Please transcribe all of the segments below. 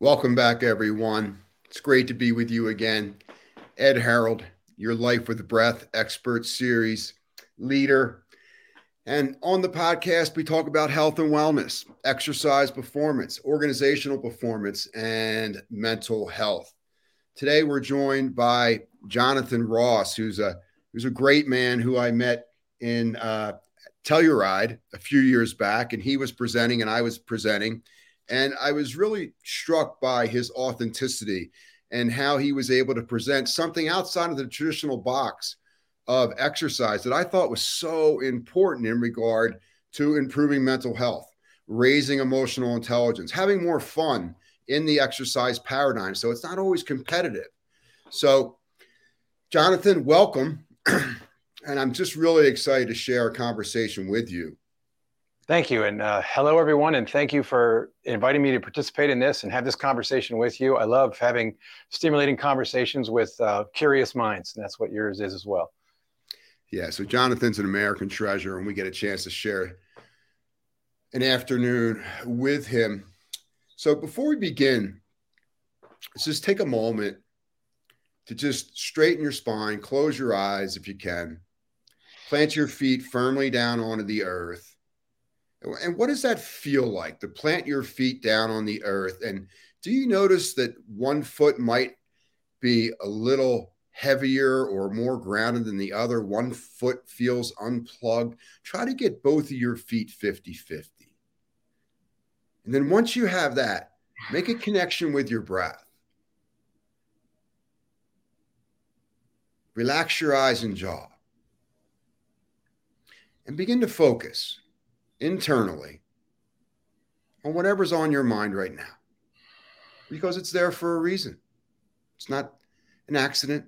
Welcome back, everyone. It's great to be with you again. Ed Harrold, your Life with Breath expert series leader. And on the podcast, we talk about health and wellness, exercise performance, organizational performance, and mental health. Today, we're joined by Jonathan Ross, who's a who's a great man who I met in uh, Telluride a few years back, and he was presenting and I was presenting and I was really struck by his authenticity and how he was able to present something outside of the traditional box of exercise that I thought was so important in regard to improving mental health, raising emotional intelligence, having more fun in the exercise paradigm. So it's not always competitive. So, Jonathan, welcome. and I'm just really excited to share a conversation with you Thank you. And uh, hello, everyone. And thank you for inviting me to participate in this and have this conversation with you. I love having stimulating conversations with uh, curious minds. And that's what yours is as well. Yeah. So, Jonathan's an American treasure, and we get a chance to share an afternoon with him. So, before we begin, let's just take a moment to just straighten your spine, close your eyes if you can, plant your feet firmly down onto the earth and what does that feel like to plant your feet down on the earth? And do you notice that one foot might be a little heavier or more grounded than the other? One foot feels unplugged. Try to get both of your feet 50 50. And then once you have that, make a connection with your breath. Relax your eyes and jaw. And begin to focus internally on whatever's on your mind right now because it's there for a reason. It's not an accident.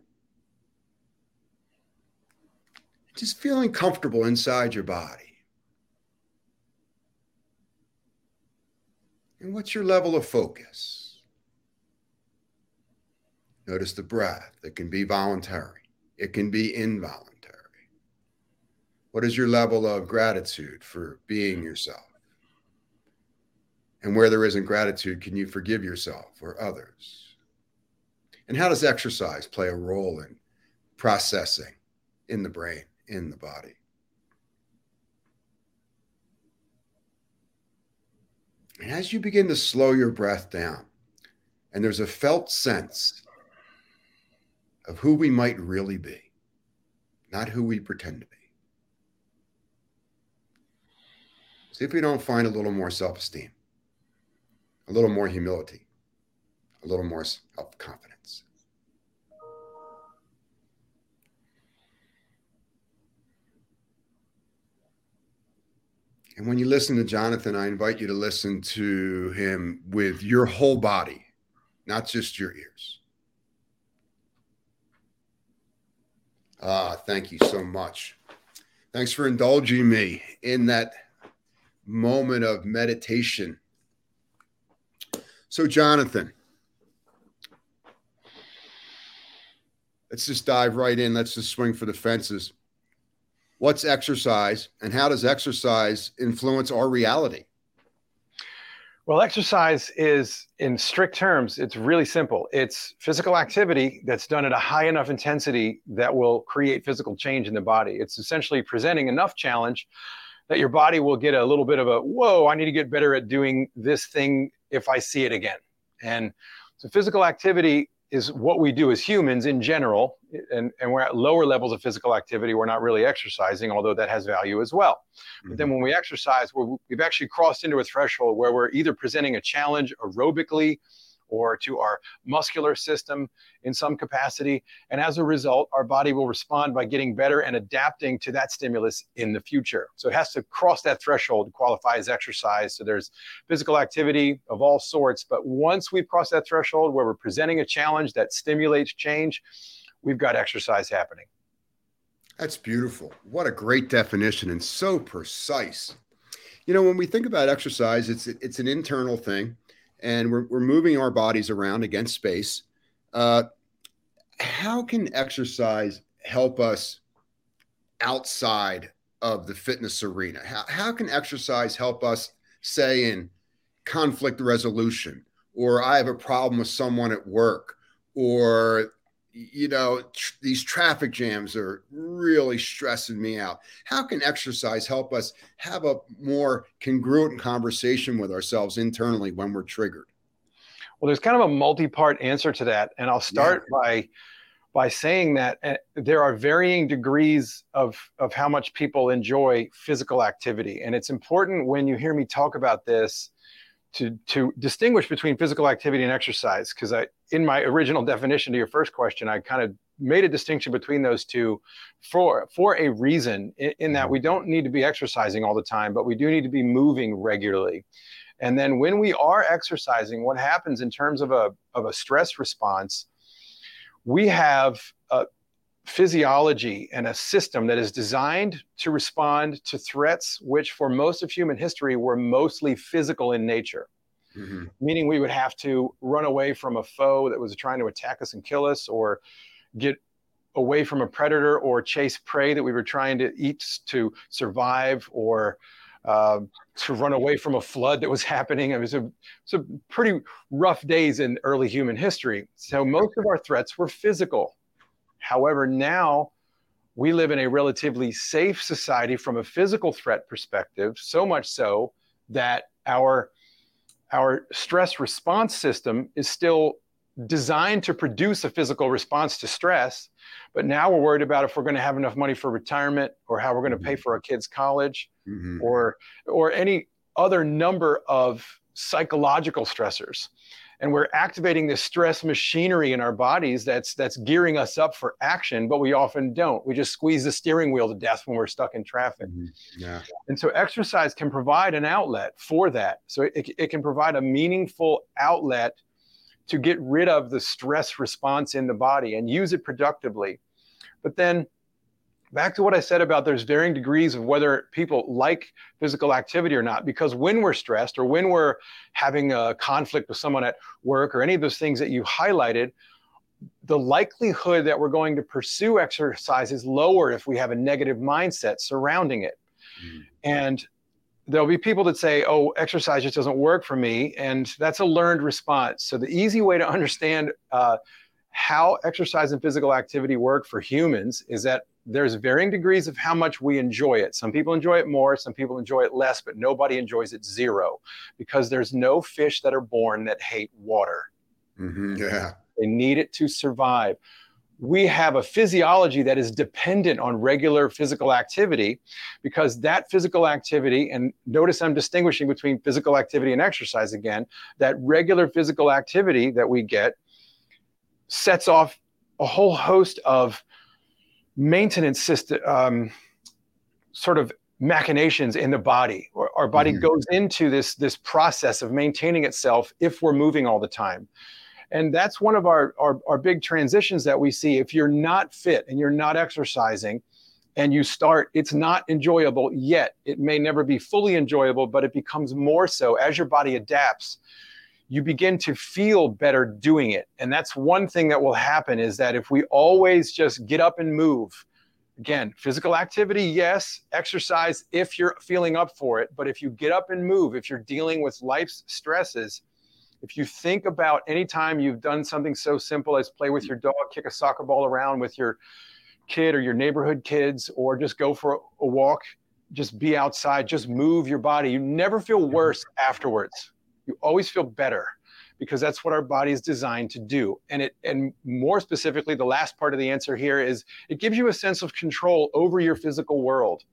Just feeling comfortable inside your body. And what's your level of focus? Notice the breath. It can be voluntary, it can be involuntary. What is your level of gratitude for being hmm. yourself? And where there isn't gratitude, can you forgive yourself or others? And how does exercise play a role in processing in the brain, in the body? And as you begin to slow your breath down, and there's a felt sense of who we might really be, not who we pretend to be. See if we don't find a little more self esteem, a little more humility, a little more self confidence. And when you listen to Jonathan, I invite you to listen to him with your whole body, not just your ears. Ah, thank you so much. Thanks for indulging me in that moment of meditation. So, Jonathan, let's just dive right in. Let's just swing for the fences. What's exercise, and how does exercise influence our reality? Well, exercise is, in strict terms, it's really simple. It's physical activity that's done at a high enough intensity that will create physical change in the body. It's essentially presenting enough challenge that your body will get a little bit of a whoa i need to get better at doing this thing if i see it again and so physical activity is what we do as humans in general and, and we're at lower levels of physical activity we're not really exercising although that has value as well mm-hmm. but then mm-hmm. when we exercise we've actually crossed into a threshold where we're either presenting a challenge aerobically or to our muscular system in some capacity. And as a result, our body will respond by getting better and adapting to that stimulus in the future. So it has to cross that threshold to qualify as exercise. So there's physical activity of all sorts. But once we've crossed that threshold where we're presenting a challenge that stimulates change, we've got exercise happening. That's beautiful. What a great definition and so precise. You know, when we think about exercise, it's it's an internal thing and we're, we're moving our bodies around against space. Uh, how can exercise help us outside of the fitness arena? How, how can exercise help us, say, in conflict resolution or I have a problem with someone at work, or you know, tr- these traffic jams are really stressing me out. How can exercise help us have a more congruent conversation with ourselves internally when we're triggered? Well, there's kind of a multi-part answer to that, and I'll start yeah. by by saying that uh, there are varying degrees of of how much people enjoy physical activity, and it's important when you hear me talk about this to to distinguish between physical activity and exercise because I in my original definition to your first question I kind of made a distinction between those two for for a reason in, in, that mm-hmm. we don't need to be exercising all the time but we do need to be moving regularly and then when we are exercising what happens in terms of a of a stress response we have a, physiology and a system that is designed to respond to threats, which for most of human history were mostly physical in nature. Mm-hmm. Meaning we would have to run away from a foe that was trying to attack us and kill us, or get away from a predator, or chase prey that we were trying to eat to survive, or uh, to run away from a flood that was happening. It was a, it's a pretty rough days in early human history. So most of our threats were physical. However, now we live in a relatively safe society from a physical threat perspective, so much so that our our stress response system is still designed to produce a physical response to stress. But now we're worried about if we're going to have enough money for retirement or how we're going to pay mm-hmm. for our kids' college mm-hmm. or or any other number of psychological stressors and we're activating this stress machinery in our bodies that's that's gearing us up for action but we often don't we just squeeze the steering wheel to death when we're stuck in traffic mm-hmm. yeah. and so exercise can provide an outlet for that so it, it can provide a meaningful outlet to get rid of the stress response in the body and use it productively but then back to what I said about there's varying degrees of whether people like physical activity or not. Because when we're stressed or when we're having a conflict with someone at work or any of those things that you highlighted, the likelihood that we're going to pursue exercise is lower if we have a negative mindset surrounding it. Mm. And there'll be people that say, oh, exercise just doesn't work for me. And that's a learned response. So the easy way to understand uh, how exercise and physical activity work for humans is that there's varying degrees of how much we enjoy it. Some people enjoy it more, some people enjoy it less, but nobody enjoys it zero because there's no fish that are born that hate water. Mm-hmm, yeah. They need it to survive. We have a physiology that is dependent on regular physical activity because that physical activity, and notice I'm distinguishing between physical activity and exercise again, that regular physical activity that we get sets off a whole host of maintenance system um, sort of machinations in the body. Our body mm-hmm. goes into this this process of maintaining itself if we're moving all the time. And that's one of our, our, our big transitions that we see. If you're not fit and you're not exercising and you start it's not enjoyable yet. It may never be fully enjoyable but it becomes more so as your body adapts you begin to feel better doing it. And that's one thing that will happen is that if we always just get up and move, again, physical activity, yes, exercise if you're feeling up for it. But if you get up and move, if you're dealing with life's stresses, if you think about any time you've done something so simple as play with your dog, kick a soccer ball around with your kid or your neighborhood kids, or just go for a walk, just be outside, just move your body, you never feel worse afterwards you always feel better because that's what our body is designed to do. And it and more specifically, the last part of the answer here is it gives you a sense of control over your physical world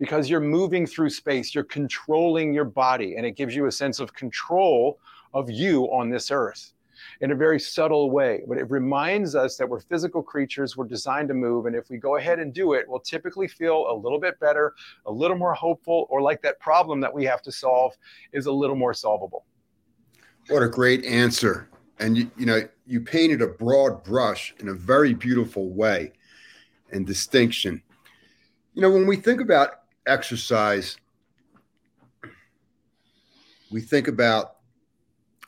because you're moving through space, you're controlling your body, and it gives you a sense of control of you on this earth in a very subtle way. But it reminds us that we're physical creatures, we're designed to move. And if we go ahead and do it, we'll typically feel a little bit better, a little more hopeful, or like that problem that we have to solve is a little more solvable. What a great answer. And you, you know, you painted a broad brush in a very beautiful way and distinction. You know, when we think about exercise, we think about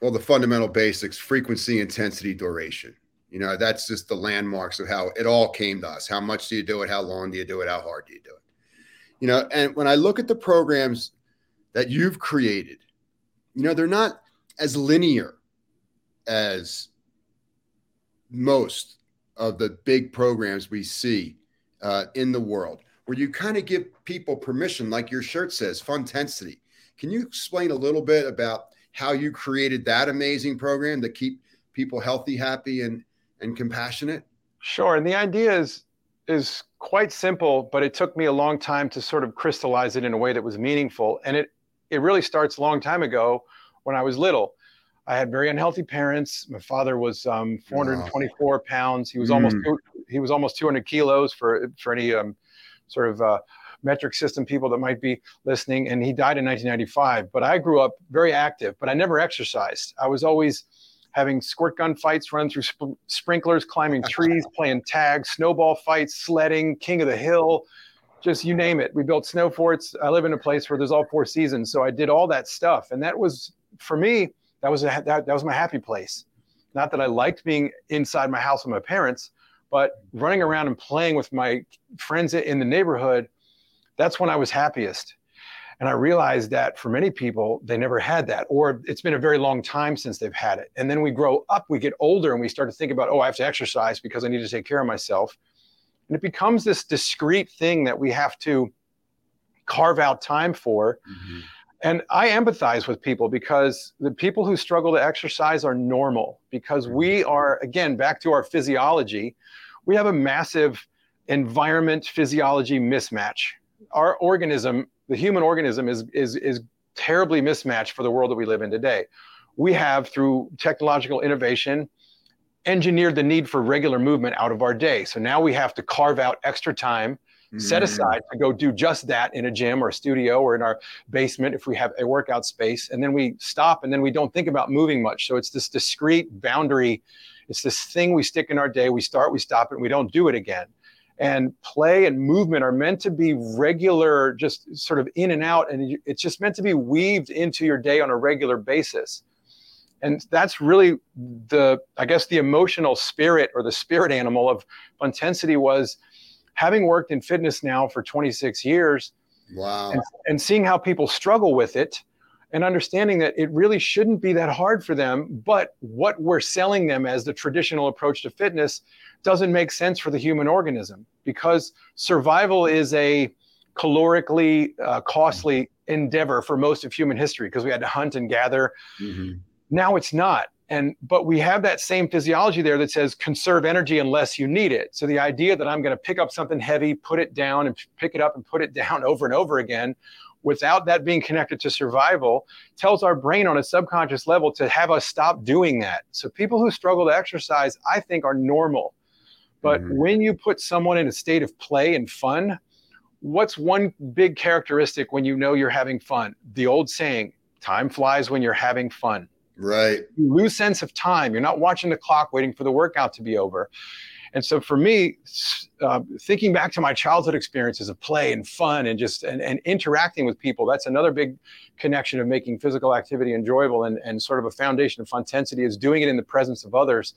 well the fundamental basics frequency intensity duration. You know that's just the landmarks of how it all came to us. How much do you do it? How long do you do it? How hard do you do it? You know and when i look at the programs that you've created you know they're not as linear as most of the big programs we see uh, in the world, where you kind of give people permission, like your shirt says, Funtensity. Can you explain a little bit about how you created that amazing program to keep people healthy, happy, and and compassionate? Sure. And the idea is is quite simple, but it took me a long time to sort of crystallize it in a way that was meaningful. And it it really starts a long time ago when I was little. I had very unhealthy parents. My father was um, 424 pounds. He was mm. almost he was almost 200 kilos for for any um, sort of uh, metric system people that might be listening. And he died in 1995. But I grew up very active, but I never exercised. I was always having squirt gun fights, running through sp- sprinklers, climbing trees, playing tag, snowball fights, sledding, king of the hill, just you name it. We built snow forts. I live in a place where there's all four seasons, so I did all that stuff, and that was for me that was a that, that was my happy place. Not that I liked being inside my house with my parents, but running around and playing with my friends in the neighborhood, that's when I was happiest. And I realized that for many people, they never had that, or it's been a very long time since they've had it. And then we grow up, we get older, and we start to think about, oh, I have to exercise because I need to take care of myself. And it becomes this discrete thing that we have to carve out time for. Mm-hmm. And I empathize with people because the people who struggle to exercise are normal because we mm-hmm. are, again, back to our physiology, we have a massive environment physiology mismatch. Our organism, the human organism, is, is, is terribly mismatched for the world that we live in today. We have, through technological innovation, engineered the need for regular movement out of our day. So now we have to carve out extra time set mm. aside to go do just that in a gym or a studio or in our basement if we have a workout space. And then we stop and then we don't think about moving much. So it's this discrete boundary. It's this thing we stick in our day. We start, we stop it, and we don't do it again. And play and movement are meant to be regular, just sort of in and out. And it's just meant to be weaved into your day on a regular basis. And that's really the, I guess, the emotional spirit or the spirit animal of Funtensity was having worked in fitness now for 26 years wow. and, and, seeing how people struggle with it and understanding that it really shouldn't be that hard for them but what we're selling them as the traditional approach to fitness doesn't make sense for the human organism because survival is a calorically uh, costly endeavor for most of human history because we had to hunt and gather. Mm-hmm. now it's not and but we have that same physiology there that says conserve energy unless you need it. So the idea that i'm going to pick up something heavy put it down and pick it up and put it down over and over again without that being connected to survival tells our brain on a subconscious level to have us stop doing that. So people who struggle to exercise i think are normal. But mm-hmm. when you put someone in a state of play and fun what's one big characteristic when you know you're having fun? The old saying time flies when you're having fun Right. You lose sense of time. You're not watching the clock waiting for the workout to be over. And so for me, uh, thinking back to my childhood experiences of play and fun and just and, and interacting with people, that's another big connection of making physical activity enjoyable and, and sort of a foundation of Funtensity is doing it in the presence of others.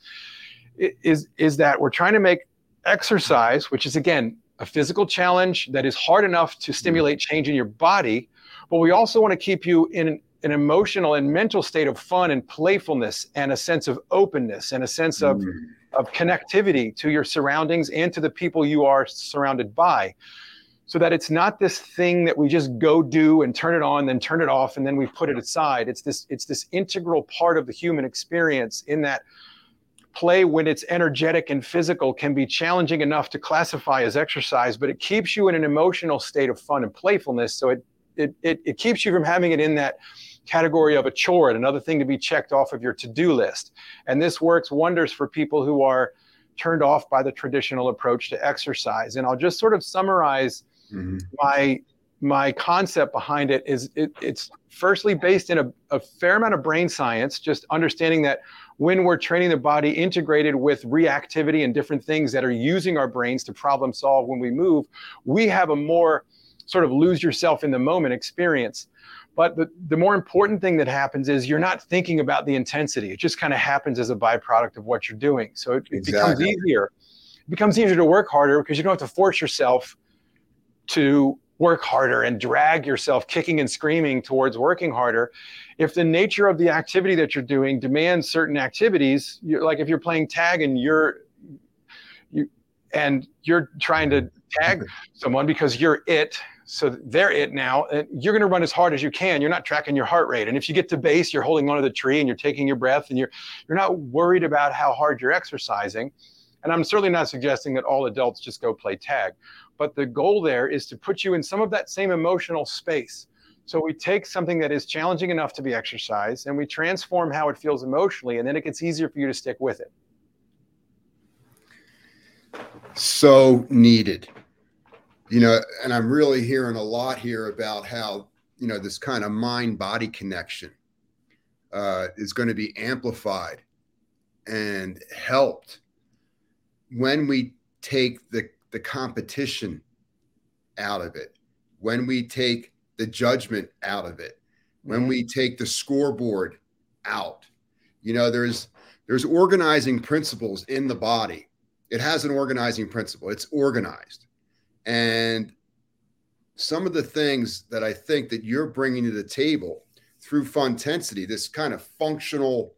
Is is that we're trying to make exercise, which is again a physical challenge that is hard enough to stimulate change in your body, but we also want to keep you in an emotional and mental state of fun and playfulness and a sense of openness and a sense of, mm. of connectivity to your surroundings and to the people you are surrounded by. So that it's not this thing that we just go do and turn it on then turn it off and then we put it aside. It's this it's this integral part of the human experience in that play when it's energetic and physical can be challenging enough to classify as exercise but it keeps you in an emotional state of fun and playfulness. So it it, it, it keeps you from having it in that category of a chore and another thing to be checked off of your to-do list. And this works wonders for people who are turned off by the traditional approach to exercise. And I'll just sort of summarize mm-hmm. my my concept behind it is it, it's firstly based in a, a fair amount of brain science, just understanding that when we're training the body integrated with reactivity and different things that are using our brains to problem solve when we move, we have a more sort of lose yourself in the moment experience. But the, the more important thing that happens is you're not thinking about the intensity. It just kind of happens as a byproduct of what you're doing. So it, it exactly. becomes easier. It becomes easier to work harder because you don't have to force yourself to work harder and drag yourself kicking and screaming towards working harder if the nature of the activity that you're doing demands certain activities like if you're playing tag and you're you and you're trying to tag someone because you're it so they're it now and you're going to run as hard as you can you're not tracking your heart rate and if you get to base you're holding onto the tree and you're taking your breath and you're you're not worried about how hard you're exercising and i'm certainly not suggesting that all adults just go play tag but the goal there is to put you in some of that same emotional space. So we take something that is challenging enough to be exercised and we transform how it feels emotionally, and then it gets easier for you to stick with it. So needed. You know, and I'm really hearing a lot here about how, you know, this kind of mind body connection uh, is going to be amplified and helped when we take the the competition out of it, when we take the judgment out of it, when we mm-hmm. take the scoreboard out. You know, there's there's organizing principles in the body. It has an organizing principle. It's organized. And some of the things that I think that you're bringing to the table through Funtensity, this kind of functional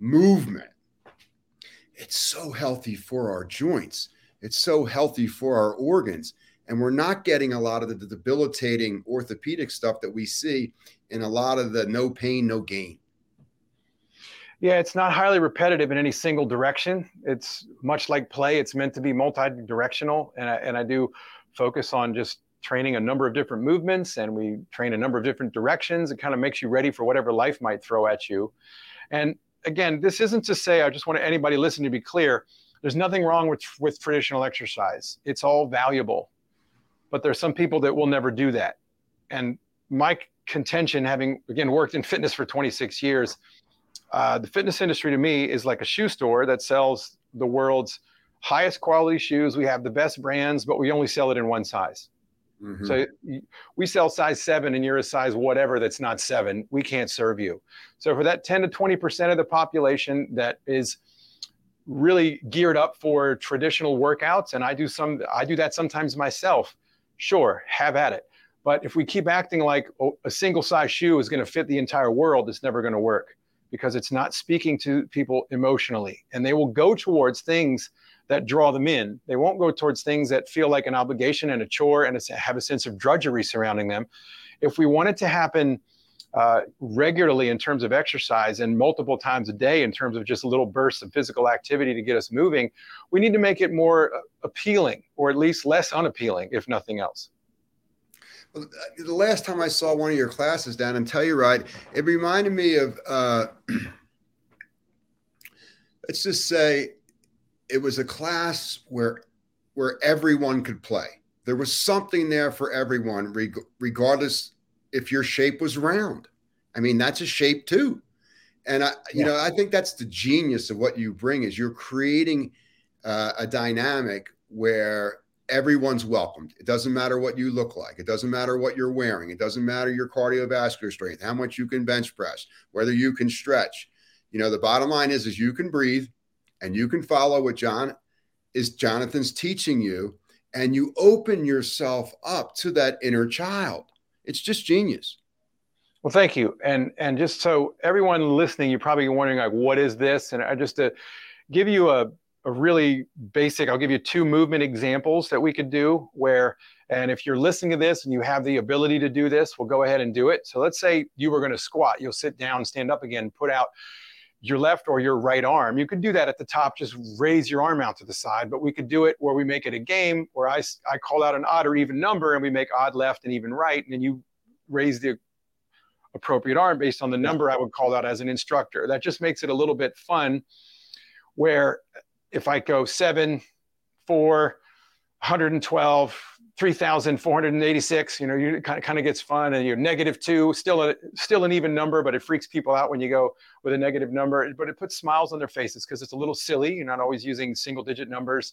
movement, it's so healthy for our joints. It's so healthy for our organs. And we're not getting a lot of the debilitating orthopedic stuff that we see in a lot of the no pain, no gain. Yeah, it's not highly repetitive in any single direction. It's much like play, it's meant to be multi directional. And I, and I do focus on just training a number of different movements and we train a number of different directions. It kind of makes you ready for whatever life might throw at you. And again, this isn't to say, I just want anybody listening to be clear there's nothing wrong with, with traditional exercise. It's all valuable. But there's some people that will never do that. And my contention, having again worked in fitness for 26 years, uh, the fitness industry to me is like a shoe store that sells the world's highest quality shoes. We have the best brands, but we only sell it in one size. Mm-hmm. So we sell size seven and you're a size whatever that's not seven. We can't serve you. So for that 10 to 20% of the population that is really geared up for traditional workouts and i do some i do that sometimes myself sure have at it but if we keep acting like a single size shoe is going to fit the entire world it's never going to work because it's not speaking to people emotionally and they will go towards things that draw them in they won't go towards things that feel like an obligation and a chore and have a sense of drudgery surrounding them if we want it to happen uh, regularly in terms of exercise and multiple times a day in terms of just little bursts of physical activity to get us moving, we need to make it more uh, appealing or at least less unappealing, if nothing else. Well, the last time I saw one of your classes down in Telluride, it reminded me of, uh, let's just say, it was a class where where everyone could play. There was something there for everyone, regardless if your shape was round. I mean, that's a shape too. And I, you yeah. know, I think that's the genius of what you bring is you're creating uh, a dynamic where everyone's welcomed. It doesn't matter what you look like. It doesn't matter what you're wearing. It doesn't matter your cardiovascular strength, how much you can bench press, whether you can stretch. You know, the bottom line is, is you can breathe and you can follow what John is Jonathan's teaching you and you open yourself up to that inner child. It's just genius. Well, thank you. And and just so everyone listening, you're probably wondering like, what is this? And I just to give you a, a really basic, I'll give you two movement examples that we could do where, and if you're listening to this and you have the ability to do this, we'll go ahead and do it. So let's say you were going to squat, you'll sit down, stand up again, put out your left or your right arm. You could do that at the top, just raise your arm out to the side, but we could do it where we make it a game where I, I call out an odd or even number and we make odd left and even right. And then you raise the appropriate arm based on the number I would call out as an instructor. That just makes it a little bit fun where if I go seven, four, 112, 3,486, you know, you kind of, kind of gets fun and you're negative two, still a, still an even number, but it freaks people out when you go with a negative number, but it puts smiles on their faces because it's a little silly. You're not always using single digit numbers.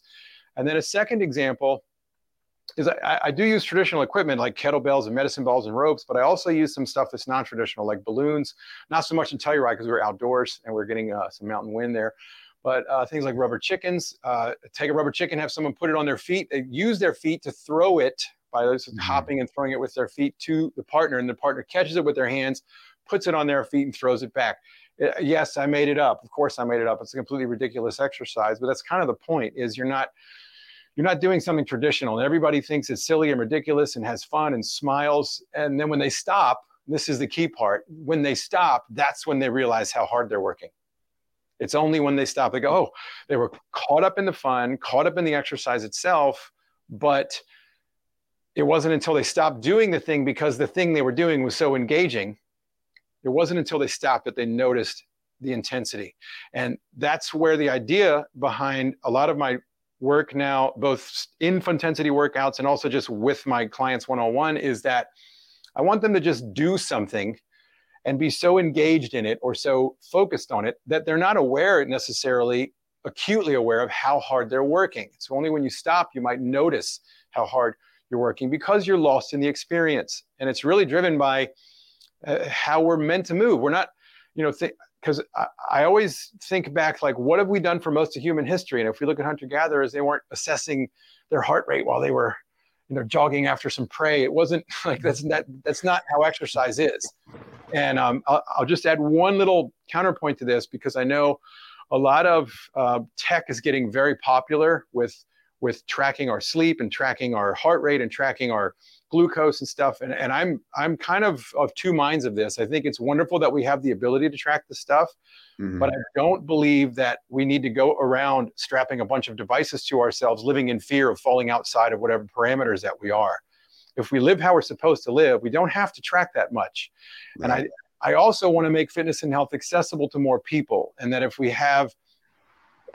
And then a second example is I, I do use traditional equipment like kettlebells and medicine balls and ropes, but I also use some stuff that's non-traditional like balloons, not so much in Telluride because we're outdoors and we're getting uh, some mountain wind there but uh, things like rubber chickens. Uh, take a rubber chicken, have someone put it on their feet, they use their feet to throw it by mm-hmm. hopping and throwing it with their feet to the partner, and the partner catches it with their hands, puts it on their feet, and throws it back. Uh, yes, I made it up. Of course, I made it up. It's a completely ridiculous exercise, but that's kind of the point. Is you're not you're not doing something traditional, and everybody thinks it's silly and ridiculous and has fun and smiles, and then when they stop, this is the key part. When they stop, that's when they realize how hard they're working. It's only when they stop, they go, oh, they were caught up in the fun, caught up in the exercise itself, but it wasn't until they stopped doing the thing because the thing they were doing was so engaging. It wasn't until they stopped that they noticed the Funtensity. And that's where the idea behind a lot of my work now, both in intensity workouts and also just with my clients one on one, is that I want them to just do something and be so engaged in it or so focused on it that they're not aware necessarily acutely aware of how hard they're working. It's only when you stop you might notice how hard you're working because you're lost in the experience. And it's really driven by uh, how we're meant to move. We're not, you know, because I, I always think back like, what have we done for most of human history? And if we look at hunter gatherers, they weren't assessing their heart rate while they were you know jogging after some prey it wasn't like that's that that's not how exercise is. And um, I'll, I'll, just add one little counterpoint to this because i know a lot of uh, tech is getting very popular with with tracking our sleep and tracking our heart rate and tracking our glucose and stuff and, and i'm i'm kind of of two minds of this i think it's wonderful that we have the ability to track the stuff Mm-hmm. But I don't believe that we need to go around strapping a bunch of devices to ourselves, living in fear of falling outside of whatever parameters that we are. If we live how we're supposed to live, we don't have to track that much. Right. And I, I also want to make fitness and health accessible to more people. And that if we have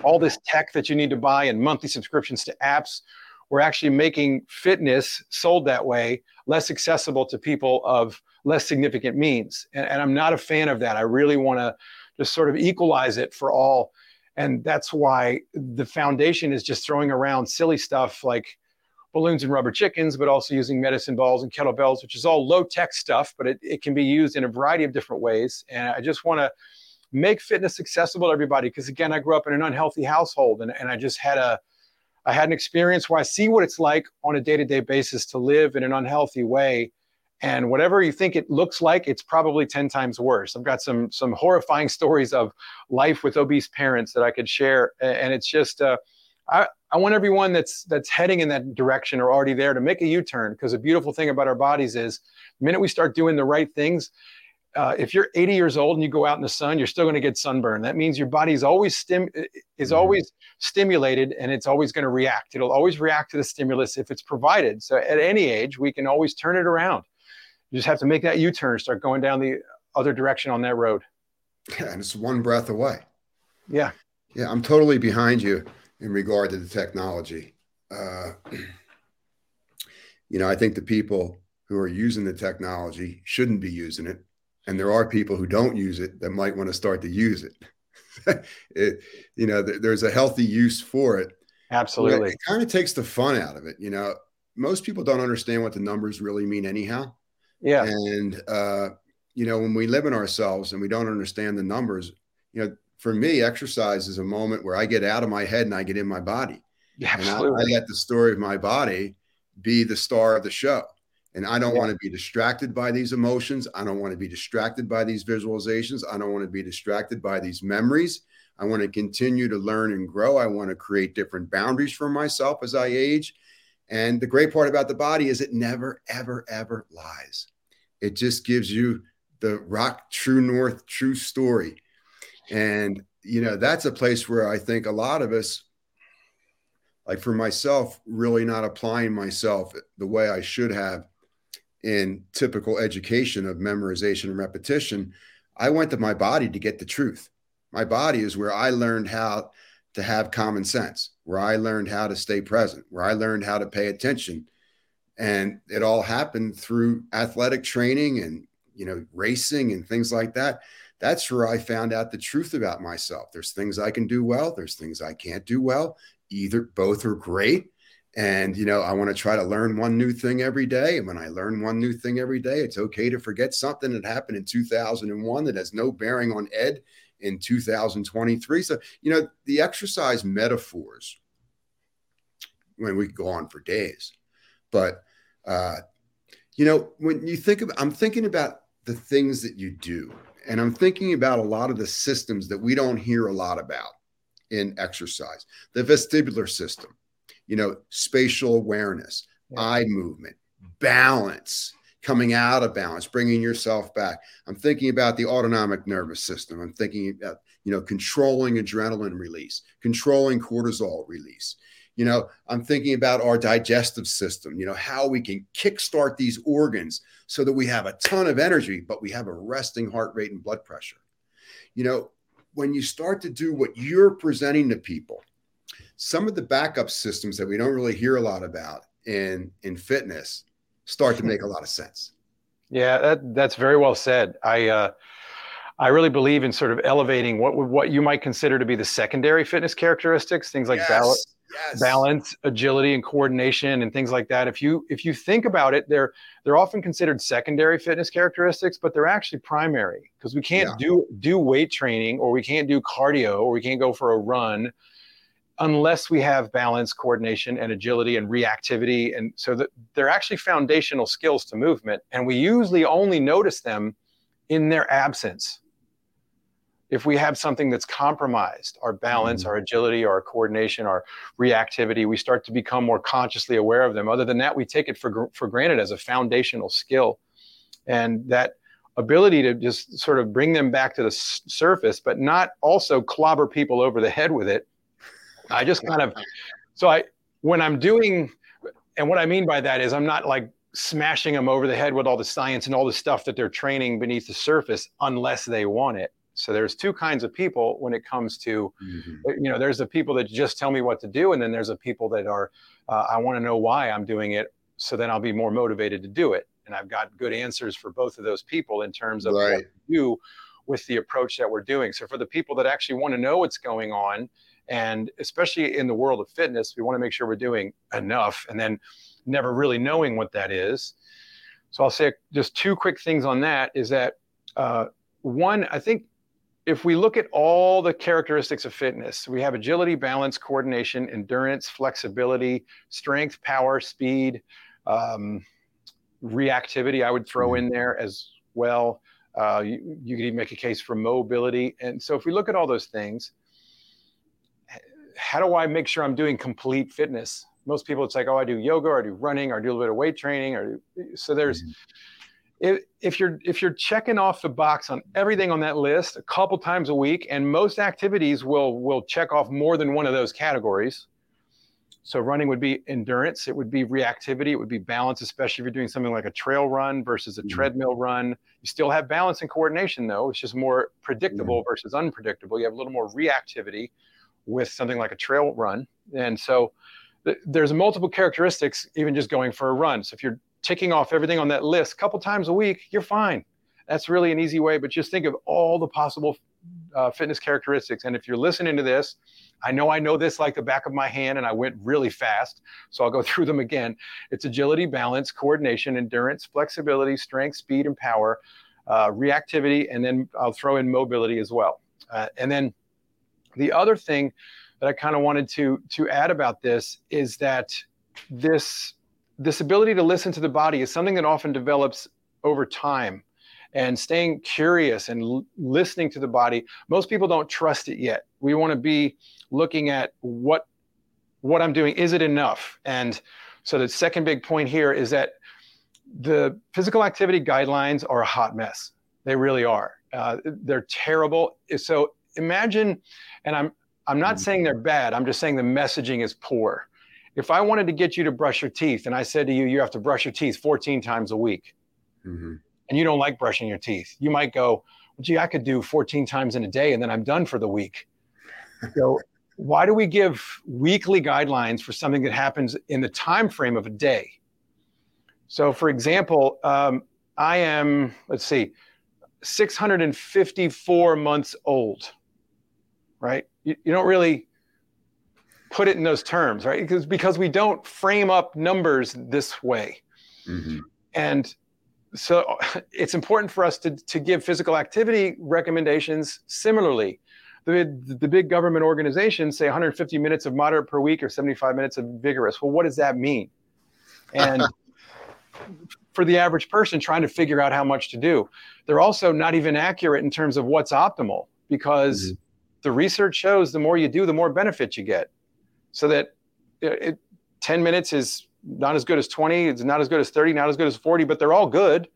all this tech that you need to buy and monthly subscriptions to apps, we're actually making fitness sold that way less accessible to people of less significant means. And, and I'm not a fan of that. I really want to just sort of equalize it for all. And that's why the foundation is just throwing around silly stuff like balloons and rubber chickens, but also using medicine balls and kettlebells, which is all low tech stuff, but it, it can be used in a variety of different ways. And I just want to make fitness accessible to everybody. Because again, I grew up in an unhealthy household and, and I just had a, I had an experience where I see what it's like on a day to day basis to live in an unhealthy way. And whatever you think it looks like it's probably 10 times worse. I've got some some horrifying stories of life with obese parents that i could share. And it's just uh, I, I want everyone that's that's heading in that direction or already there to make a u-turn because the beautiful thing about our bodies is the minute we start doing the right things uh, if you're 80 years old and you go out in the sun, you're still going to get sunburn. That means your body is always stim is mm-hmm. always stimulated and it's always going to react. It'll always react to the stimulus if it's provided. So at any age, we can always turn it around. You just have to make that U turn, start going down the other direction on that road. Yeah, and it's one breath away. Yeah. Yeah, I'm totally behind you in regard to the technology. Uh, you know, I think the people who are using the technology shouldn't be using it. And there are people who don't use it that might want to start to use it. it you know, th- there's a healthy use for it. Absolutely. It kind of takes the fun out of it. You know, most people don't understand what the numbers really mean, anyhow. Yeah. And, uh, you know, when we live in ourselves and we don't understand the numbers, you know, for me, exercise is a moment where I get out of my head and I get in my body. Yeah, absolutely. And I, I let the story of my body be the star of the show. And I don't yeah. want to be distracted by these emotions. I don't want to be distracted by these visualizations. I don't want to be distracted by these memories. I want to continue to learn and grow. I want to create different boundaries for myself as I age. And the great part about the body is it never, ever, ever lies. It just gives you the rock true north, true story. And, you know, that's a place where I think a lot of us, like for myself, really not applying myself the way I should have in typical education of memorization and repetition. I went to my body to get the truth. My body is where I learned how to have common sense, where I learned how to stay present, where I learned how to pay attention, and it all happened through athletic training and you know racing and things like that that's where i found out the truth about myself there's things i can do well there's things i can't do well either both are great and you know i want to try to learn one new thing every day and when i learn one new thing every day it's okay to forget something that happened in 2001 that has no bearing on ed in 2023 so you know the exercise metaphors when we could go on for days but Uh, you know, when you think of, I'm thinking about the things that you do, and I'm thinking about a lot of the systems that we don't hear a lot about in exercise. The vestibular system, you know, spatial awareness, yeah. eye movement, balance, coming out of balance, bringing yourself back. I'm thinking about the autonomic nervous system. I'm thinking about, you know, controlling adrenaline release, controlling cortisol release. You know, I'm thinking about our digestive system, you know, how we can kickstart these organs so that we have a ton of energy, but we have a resting heart rate and blood pressure. You know, when you start to do what you're presenting to people, some of the backup systems that we don't really hear a lot about in in fitness start to make a lot of sense. Yeah, that, that's very well said. I uh, I really believe in sort of elevating what what you might consider to be the secondary fitness characteristics, things like yes, balance, yes. balance, agility, and coordination, and things like that. If you if you think about it, they're they're often considered secondary fitness characteristics, but they're actually primary because we can't yeah. do do weight training or we can't do cardio or we can't go for a run unless we have balance, coordination, and agility and reactivity. And so that they're actually foundational skills to movement. And we usually only notice them in their absence. If we have something that's compromised, our balance, mm-hmm. our agility, our coordination, our reactivity, we start to become more consciously aware of them. Other than that, we take it for, for granted as a foundational skill. And that ability to just sort of bring them back to the s- surface, but not also clobber people over the head with it I just kind of, so I, when I'm doing, and what I mean by that is I'm not like smashing them over the head with all the science and all the stuff that they're training beneath the surface unless they want it. So there's two kinds of people when it comes to, mm-hmm. you know, there's the people that just tell me what to do, and then there's the people that are, uh, I want to know why I'm doing it, so then I'll be more motivated to do it. And I've got good answers for both of those people in terms of right. what to do with the approach that we're doing. So for the people that actually want to know what's going on and especially in the world of fitness, we want to make sure we're doing enough and then never really knowing what that is. So I'll say just two quick things on that is that uh, one, I think if we look at all the characteristics of fitness, we have agility, balance, coordination, endurance, flexibility, strength, power, speed, um, reactivity, I would throw mm-hmm. in there as well. Uh, you, you could even make a case for mobility. And so if we look at all those things, how do I make sure I'm doing complete fitness? Most people, it's like, oh, I do yoga, or I do running, or I do a little bit of weight training, or so there's. Mm-hmm. If, if you're if you're checking off the box on everything on that list a couple times a week, and most activities will will check off more than one of those categories. So running would be endurance, it would be reactivity, it would be balance, especially if you're doing something like a trail run versus a mm-hmm. treadmill run. You still have balance and coordination though. It's just more predictable mm-hmm. versus unpredictable. You have a little more reactivity with something like a trail run. And so th- there's multiple characteristics, even just going for a run. So if you're ticking off everything on that list a couple times a week, you're fine. That's really an easy way, but just think of all the possible uh, fitness characteristics. And if you're listening to this, I know I know this like the back of my hand, and I went really fast. So I'll go through them again. It's agility, balance, coordination, endurance, flexibility, strength, speed, and power, uh, reactivity, and then I'll throw in mobility as well. Uh, and then the other thing that I kind of wanted to to add about this is that this this ability to listen to the body is something that often develops over time. And staying curious and l- listening to the body most people don't trust it yet. We want to be looking at what what i'm doing is it enough? And so the second big point here is that the physical activity guidelines are a hot mess. They really are. Uh, they're terrible. So imagine, and I'm I'm not saying they're bad. I'm just saying the messaging is poor. If I wanted to get you to brush your teeth, and I said to you, you have to brush your teeth 14 times a week, mm-hmm. and you don't like brushing your teeth, you might go, "Gee, I could do 14 times in a day, and then I'm done for the week." so, why do we give weekly guidelines for something that happens in the time frame of a day? So, for example, um, I am. Let's see. 654 months old right? You, you don't really put it in those terms, right? Because because we don't frame up numbers this way. Mm-hmm. And so it's important for us to, to give physical activity recommendations similarly. The, the big government organizations say 150 minutes of moderate per week or 75 minutes of vigorous. Well, what does that mean? And for the average person trying to figure out how much to do. They're also not even accurate in terms of what's optimal because mm-hmm. The research shows the more you do, the more benefits you get. So that it, 10 minutes is not as good as 20, it's not as good as 30, not as good as 40, but they're all good.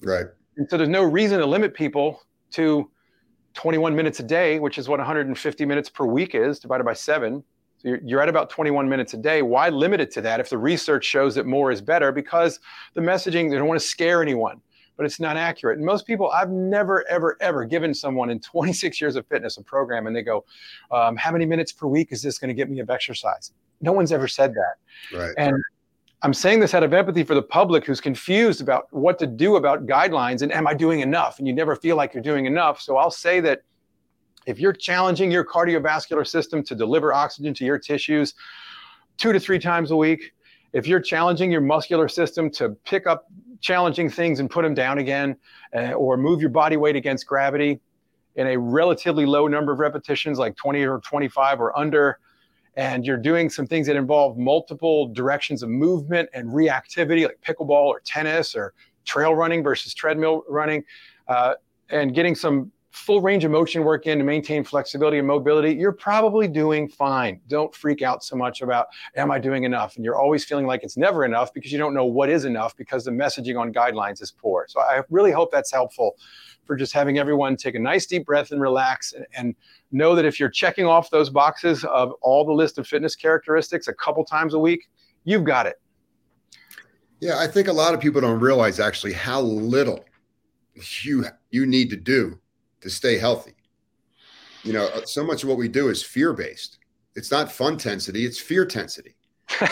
Right. And so there's no reason to limit people to 21 minutes a day, which is what 150 minutes per week is divided by seven. So you're, you're at about 21 minutes a day. Why limit it to that if the research shows that more is better? Because the messaging, they don't want to scare anyone, but it's not accurate. And most people, I've never, ever, ever given someone in 26 years of fitness a program and they go, um, How many minutes per week is this going to get me of exercise? No one's ever said that. Right. And I'm saying this out of empathy for the public who's confused about what to do about guidelines and am I doing enough? And you never feel like you're doing enough. So I'll say that if you're challenging your cardiovascular system to deliver oxygen to your tissues two to three times a week, if you're challenging your muscular system to pick up challenging things and put them down again, uh, or move your body weight against gravity in a relatively low number of repetitions, like 20 or 25 or under, and you're doing some things that involve multiple directions of movement and reactivity, like pickleball or tennis or trail running versus treadmill running, uh, and getting some full range of motion work in to maintain flexibility and mobility, you're probably doing fine. Don't freak out so much about, am I doing enough? And you're always feeling like it's never enough because you don't know what is enough because the messaging on guidelines is poor. So I really hope that's helpful for just having everyone take a nice deep breath and relax and, and know that if you're checking off those boxes of all the list of fitness characteristics a couple times a week, you've got it. Yeah, I think a lot of people don't realize actually how little you you need to do to stay healthy. You know, uh, so much of what we do is fear based. It's not Funtensity, it's fear tensity.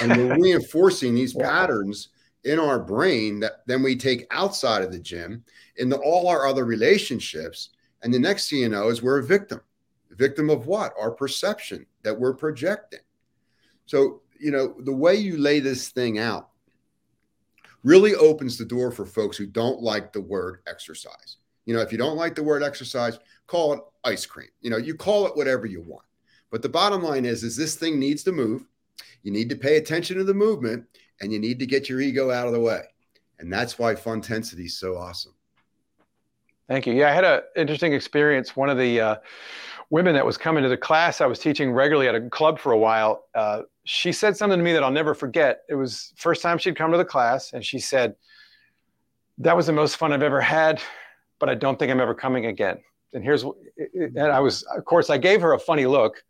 And we're reinforcing these yeah. patterns in our brain that then we take outside of the gym into all our other relationships. And the next thing you know is we're a victim. Victim of what? Our perception that we're projecting. So, you know, the way you lay this thing out really opens the door for folks who don't like the word exercise. You know, if you don't like the word exercise, call it ice cream. You know, you call it whatever you want. But the bottom line is, is this thing needs to move. You need to pay attention to the movement and you need to get your ego out of the way. And that's why Funtensity is so awesome. Thank you. Yeah, I had an interesting experience. One of the uh, women that was coming to the class I was teaching regularly at a club for a while, uh, she said something to me that I'll never forget. It was first time she'd come to the class, and she said, "That was the most fun I've ever had, but I don't think I'm ever coming again." And here's, and I was, of course, I gave her a funny look,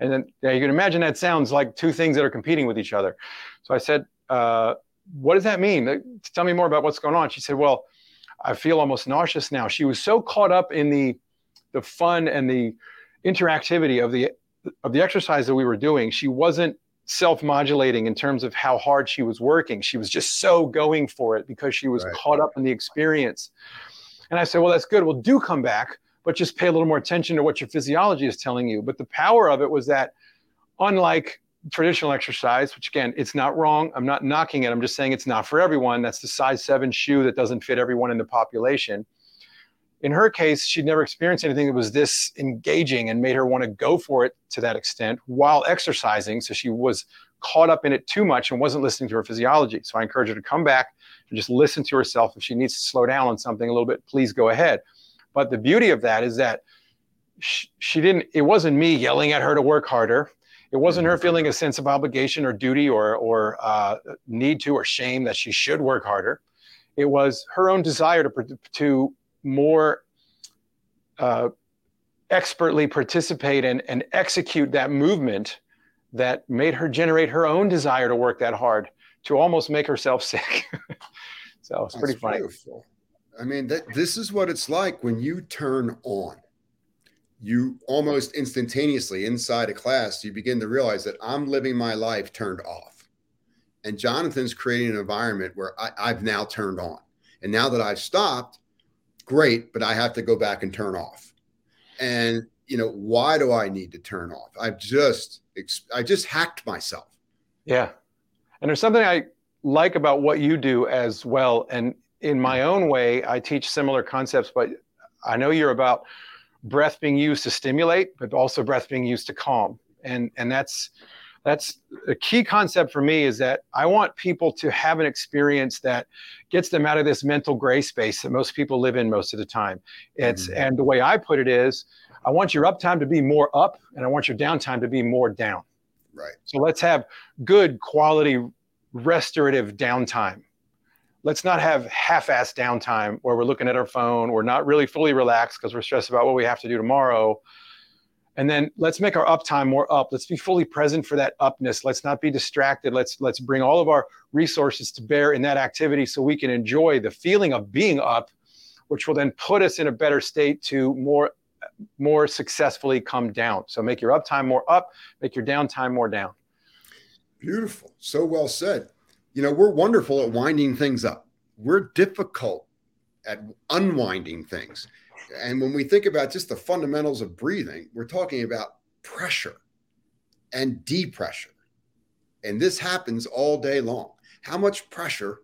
and then yeah, you can imagine that sounds like two things that are competing with each other. So I said, uh, "What does that mean? Tell me more about what's going on." She said, "Well." I feel almost nauseous now. She was so caught up in the the fun and the interactivity of the of the exercise that we were doing. She wasn't self-modulating in terms of how hard she was working. She was just so going for it because she was right. caught up in the experience. And I said, "Well, that's good. Well, do come back, but just pay a little more attention to what your physiology is telling you." But the power of it was that unlike traditional exercise, which again, it's not wrong. I'm not knocking it. I'm just saying it's not for everyone. That's the size seven shoe that doesn't fit everyone in the population. In her case, she'd never experienced anything that was this engaging and made her want to go for it to that extent while exercising. So she was caught up in it too much and wasn't listening to her physiology. So I encourage her to come back just listen to herself. If she needs to slow down on something a little bit, please go ahead. But the beauty of that is that she, she didn't, it wasn't me yelling at her to work harder it wasn't her feeling a sense of obligation or duty or or uh, need to or shame that she should work harder. It was her own desire to to more uh, expertly participate and, and execute that movement that made her generate her own desire to work that hard to almost make herself sick. so it's pretty funny. Beautiful. I mean, that, this is what it's like when you turn on you almost instantaneously inside a class, you begin to realize that I'm living my life turned off. And Jonathan's creating an environment where I, I've now turned on. And now that I've stopped, great, but I have to go back and turn off. And you know, why do I need to turn off? I've just I just hacked myself. Yeah. And there's something I like about what you do as well. And in my own way, I teach similar concepts, but I know you're about breath being used to stimulate, but also breath being used to calm. And and that's that's a key concept for me is that I want people to have an experience that gets them out of this mental gray space that most people live in most of the time. It's mm-hmm. and the way I put it is I want your uptime to be more up and I want your downtime to be more down. Right. So let's have good quality restorative downtime. Let's not have half-assed downtime where we're looking at our phone, we're not really fully relaxed because we're stressed about what we have to do tomorrow and then let's make our uptime more up let's be fully present for that upness let's not be distracted let's let's bring all of our resources to bear in that activity so we can enjoy the feeling of being up which will then put us in a better state to more more successfully come down so make your uptime more up make your downtime more down beautiful so well said you know we're wonderful at winding things up we're difficult at unwinding things and when we think about just the fundamentals of breathing, we're talking about pressure and depressure. And this happens all day long. How much pressure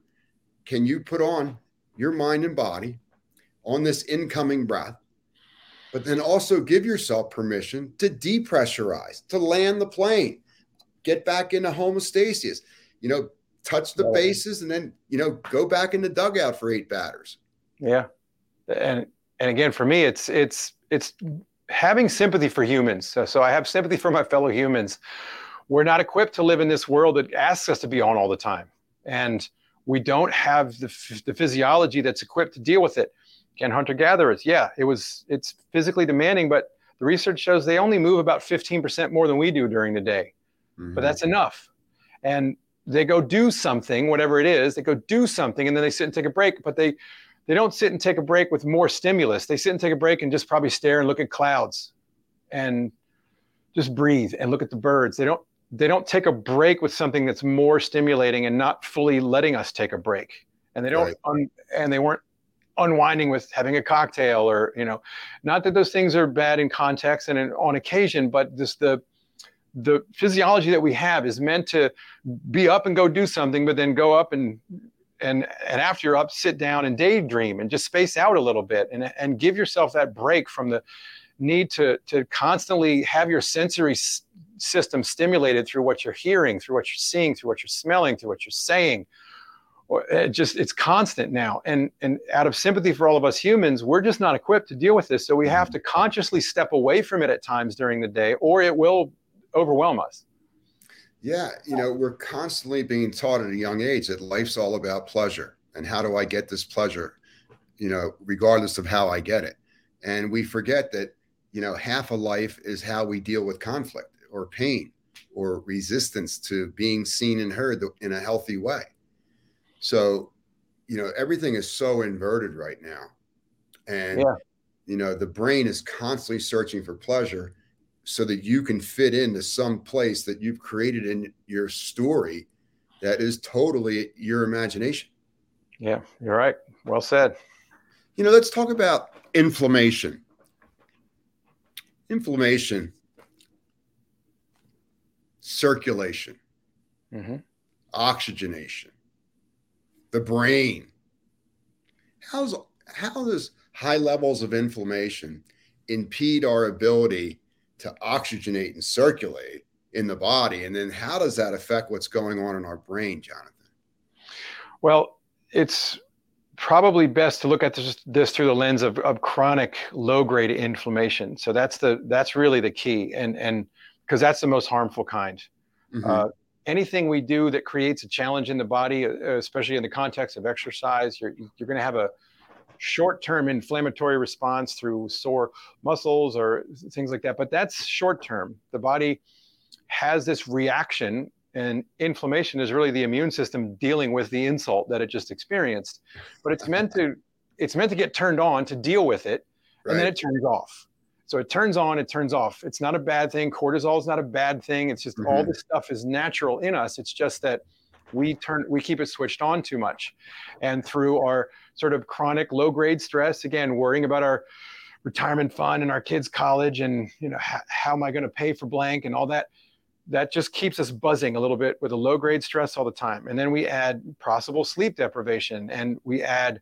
can you put on your mind and body on this incoming breath? But then also give yourself permission to depressurize, to land the plane, get back into homeostasis, you know, touch the bases and then, you know, go back in the dugout for eight batters. Yeah. And and again for me it's it's it's having sympathy for humans. So, so i have sympathy for my fellow humans. We're not equipped to live in this world that asks us to be on all the time. And we don't have the, the physiology that's equipped to deal with it can hunter gatherers yeah it was it's physically demanding but the research shows they only move about 15% more than we do during the day mm-hmm. but that's enough and they go do something whatever it is they go do something and then they sit and take a break but they they don't sit and take a break with more stimulus. They sit and take a break and just probably stare and look at clouds and just breathe and look at the birds. They don't they don't take a break with something that's more stimulating and not fully letting us take a break. And they don't right. and they weren't unwinding with having a cocktail or you know not that those things are bad in context and in, on occasion but just the the physiology that we have is meant to be up and go do something but then go up and and and after you're up sit down and daydream and just space out a little bit and and give yourself that break from the need to to constantly have your sensory s- system stimulated through what you're hearing through what you're seeing through what you're smelling through what you're saying or it just it's constant now and and out of sympathy for all of us humans we're just not equipped to deal with this so we have mm-hmm. to consciously step away from it at times during the day or it will overwhelm us yeah, you know, we're constantly being taught at a young age that life's all about pleasure and how do I get this pleasure, you know, regardless of how I get it. And we forget that, you know, half of life is how we deal with conflict or pain or resistance to being seen and heard in a healthy way. So, you know, everything is so inverted right now. And, yeah. you know, the brain is constantly searching for pleasure so that you can fit into some place that you've created in your story that is totally your imagination. Yeah, you're right. Well said. You know, let's talk about inflammation. Inflammation, circulation, mm-hmm. oxygenation, the brain. How's how does high levels of inflammation impede our ability to oxygenate and circulate in the body. And then how does that affect what's going on in our brain, Jonathan? Well, it's probably best to look at this, this through the lens of, of chronic low grade inflammation. So that's the that's really the key, and and because that's the most harmful kind. Mm-hmm. Uh, anything we do that creates a challenge in the body, uh, especially in the context of exercise, you're you're going to have a short-term inflammatory response through sore muscles or things like that but that's short-term. The body has this reaction and inflammation is really the immune system dealing with the insult that it just experienced but it's meant to it's meant to get turned on to deal with it and then it turns off so it turns on it turns off. It's not a bad thing. Cortisol is not a bad thing. It's just mm-hmm. all this stuff is natural in us. It's just that we turn we keep it switched on too much. And through our sort of chronic low grade stress again worrying about our retirement fund and our kids college and you know how, how am i going to pay for blank and all that that just keeps us buzzing a little bit with a low grade stress all the time. And then we add possible sleep deprivation and we add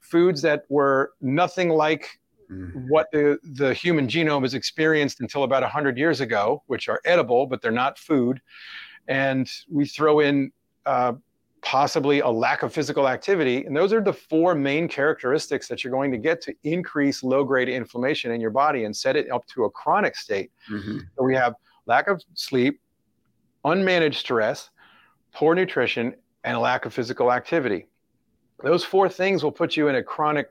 foods that were nothing like mm. what the, the human genome has experienced until about 100 years ago, which are edible, but they're not food. And we throw in uh, possibly a lack of physical activity. And those are the four main characteristics that you're going to get to increase low grade inflammation in your body and set it up to a chronic state. Mm-hmm. So we have lack of sleep, unmanaged stress, poor nutrition, and a lack of physical activity. Those four things will put you in a chronic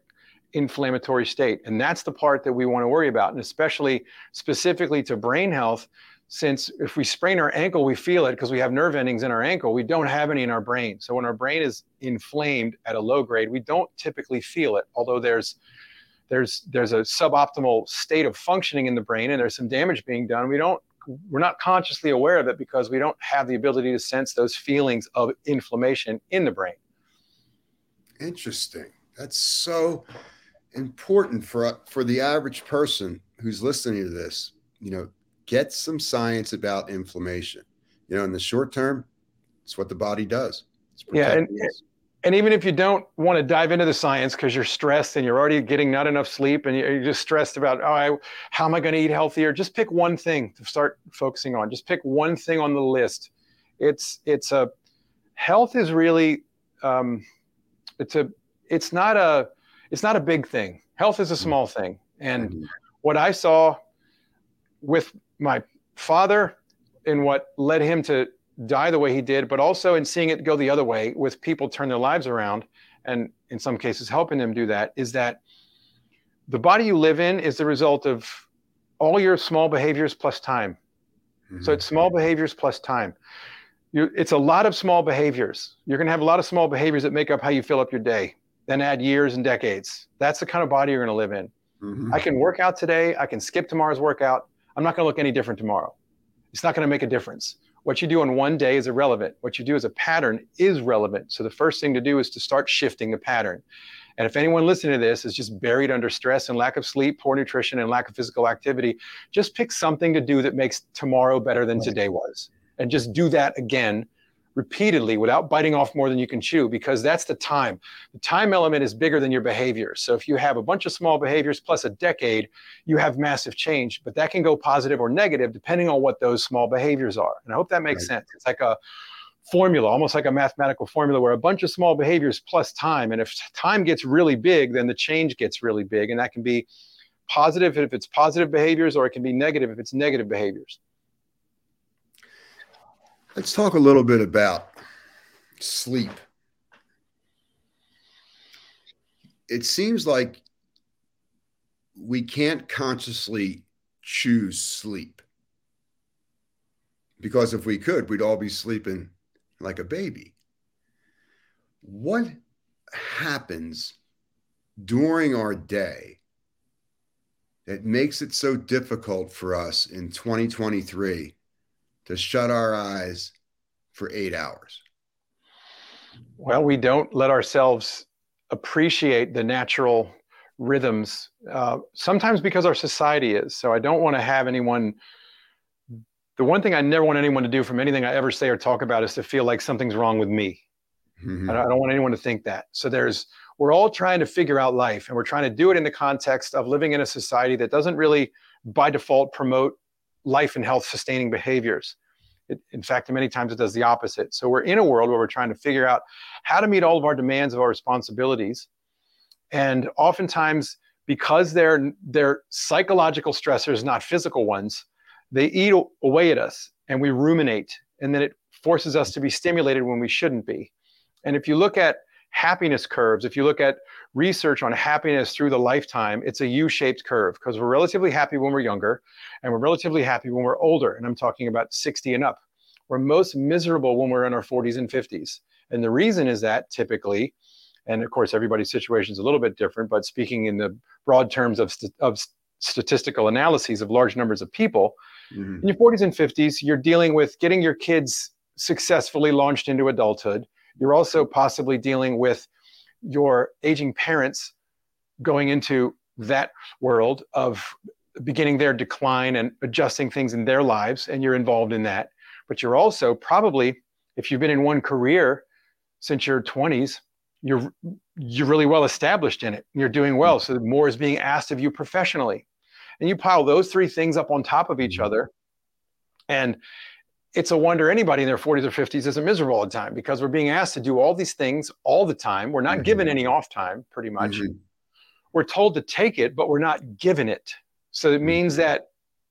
inflammatory state. And that's the part that we want to worry about. And especially specifically to brain health, since if we sprain our ankle, we feel it because we have nerve endings in our ankle. We don't have any in our brain. So when our brain is inflamed at a low grade, we don't typically feel it, although there's there's there's a suboptimal state of functioning in the brain and there's some damage being done. We don't we're not consciously aware of it because we don't have the ability to sense those feelings of inflammation in the brain. Interesting. That's so important for for the average person who's listening to this. You know, get some science about inflammation. You know, in the short term, it's what the body does. yeah, and, and even if you don't want to dive into the science because you're stressed and you're already getting not enough sleep and you're just stressed about, oh, I, how am I going to eat healthier? Just pick one thing to start focusing on. Just pick one thing on the list. It's it's a health is really um, it's a it's not a it's not a big thing. Health is a small thing, and mm-hmm. what I saw with my father and what led him to die the way he did, but also in seeing it go the other way with people turn their lives around and in some cases helping them do that is that the body you live in is the result of all your small behaviors plus time. Mm-hmm. So it's small behaviors plus time. You, it's a lot of small behaviors. You're going to have a lot of small behaviors that make up how you fill up your day, then add years and decades. That's the kind of body you're going to live in. Mm-hmm. I can work out today. I can skip tomorrow's workout. I'm not going to look any different tomorrow. It's not going to make a difference. What you do in one day is irrelevant. What you do as a pattern is relevant. So the first thing to do is to start shifting the pattern. And if anyone listening to this is just buried under stress and lack of sleep, poor nutrition, and lack of physical activity, just pick something to do that makes tomorrow better than today was. And just do that again repeatedly without biting off more than you can chew because that's the time. The time element is bigger than your behavior. So if you have a bunch of small behaviors plus a decade, you have massive change, but that can go positive or negative depending on what those small behaviors are. And I hope that makes right. sense. It's like a formula, almost like a mathematical formula where a bunch of small behaviors plus time. And if time gets really big, then the change gets really big. And that can be positive if it's positive behaviors, or it can be negative if it's negative behaviors. Let's talk a little bit about sleep. It seems like we can't consciously choose sleep because if we could, we'd all be sleeping like a baby. What happens during our day that makes it so difficult for us in 2023 to shut our eyes for eight hours? Well, we don't let ourselves appreciate the natural rhythms, uh, sometimes because our society is. So I don't want to have anyone. The one thing I never want anyone to do from anything I ever say or talk about is to feel like something's wrong with me. Mm-hmm. I don't want anyone to think that. So there's, we're all trying to figure out life and we're trying to do it in the context of living in a society that doesn't really by default promote life and health sustaining behaviors. It, in fact, many times it does the opposite. So we're in a world where we're trying to figure out how to meet all of our demands of our responsibilities. And oftentimes, because they're, they're psychological stressors, not physical ones, they eat away at us and we ruminate. And then it forces us to be stimulated when we shouldn't be. And if you look at happiness curves, if you look at research on happiness through the lifetime, it's a U shaped curve because we're relatively happy when we're younger and we're relatively happy when we're older. And I'm talking about 60 and up. We're most miserable when we're in our 40s and 50s. And the reason is that typically, and of course, everybody's situation is a little bit different, but speaking in the broad terms of, st- of statistical analyses of large numbers of people, mm-hmm. in your 40s and 50s, you're dealing with getting your kids successfully launched into adulthood you're also possibly dealing with your aging parents going into that world of beginning their decline and adjusting things in their lives, and you're involved in that. But you're also probably, if you've been in one career since your 20s, you're you're really well established in it. You're doing well, so more is being asked of you professionally, and you pile those three things up on top of each mm-hmm. other, and it's a wonder anybody in their 40s or 50s isn't miserable all the time because we're being asked to do all these things all the time. We're not mm-hmm. given any off time, pretty much. Mm-hmm. We're told to take it, but we're not given it. So it means mm-hmm. that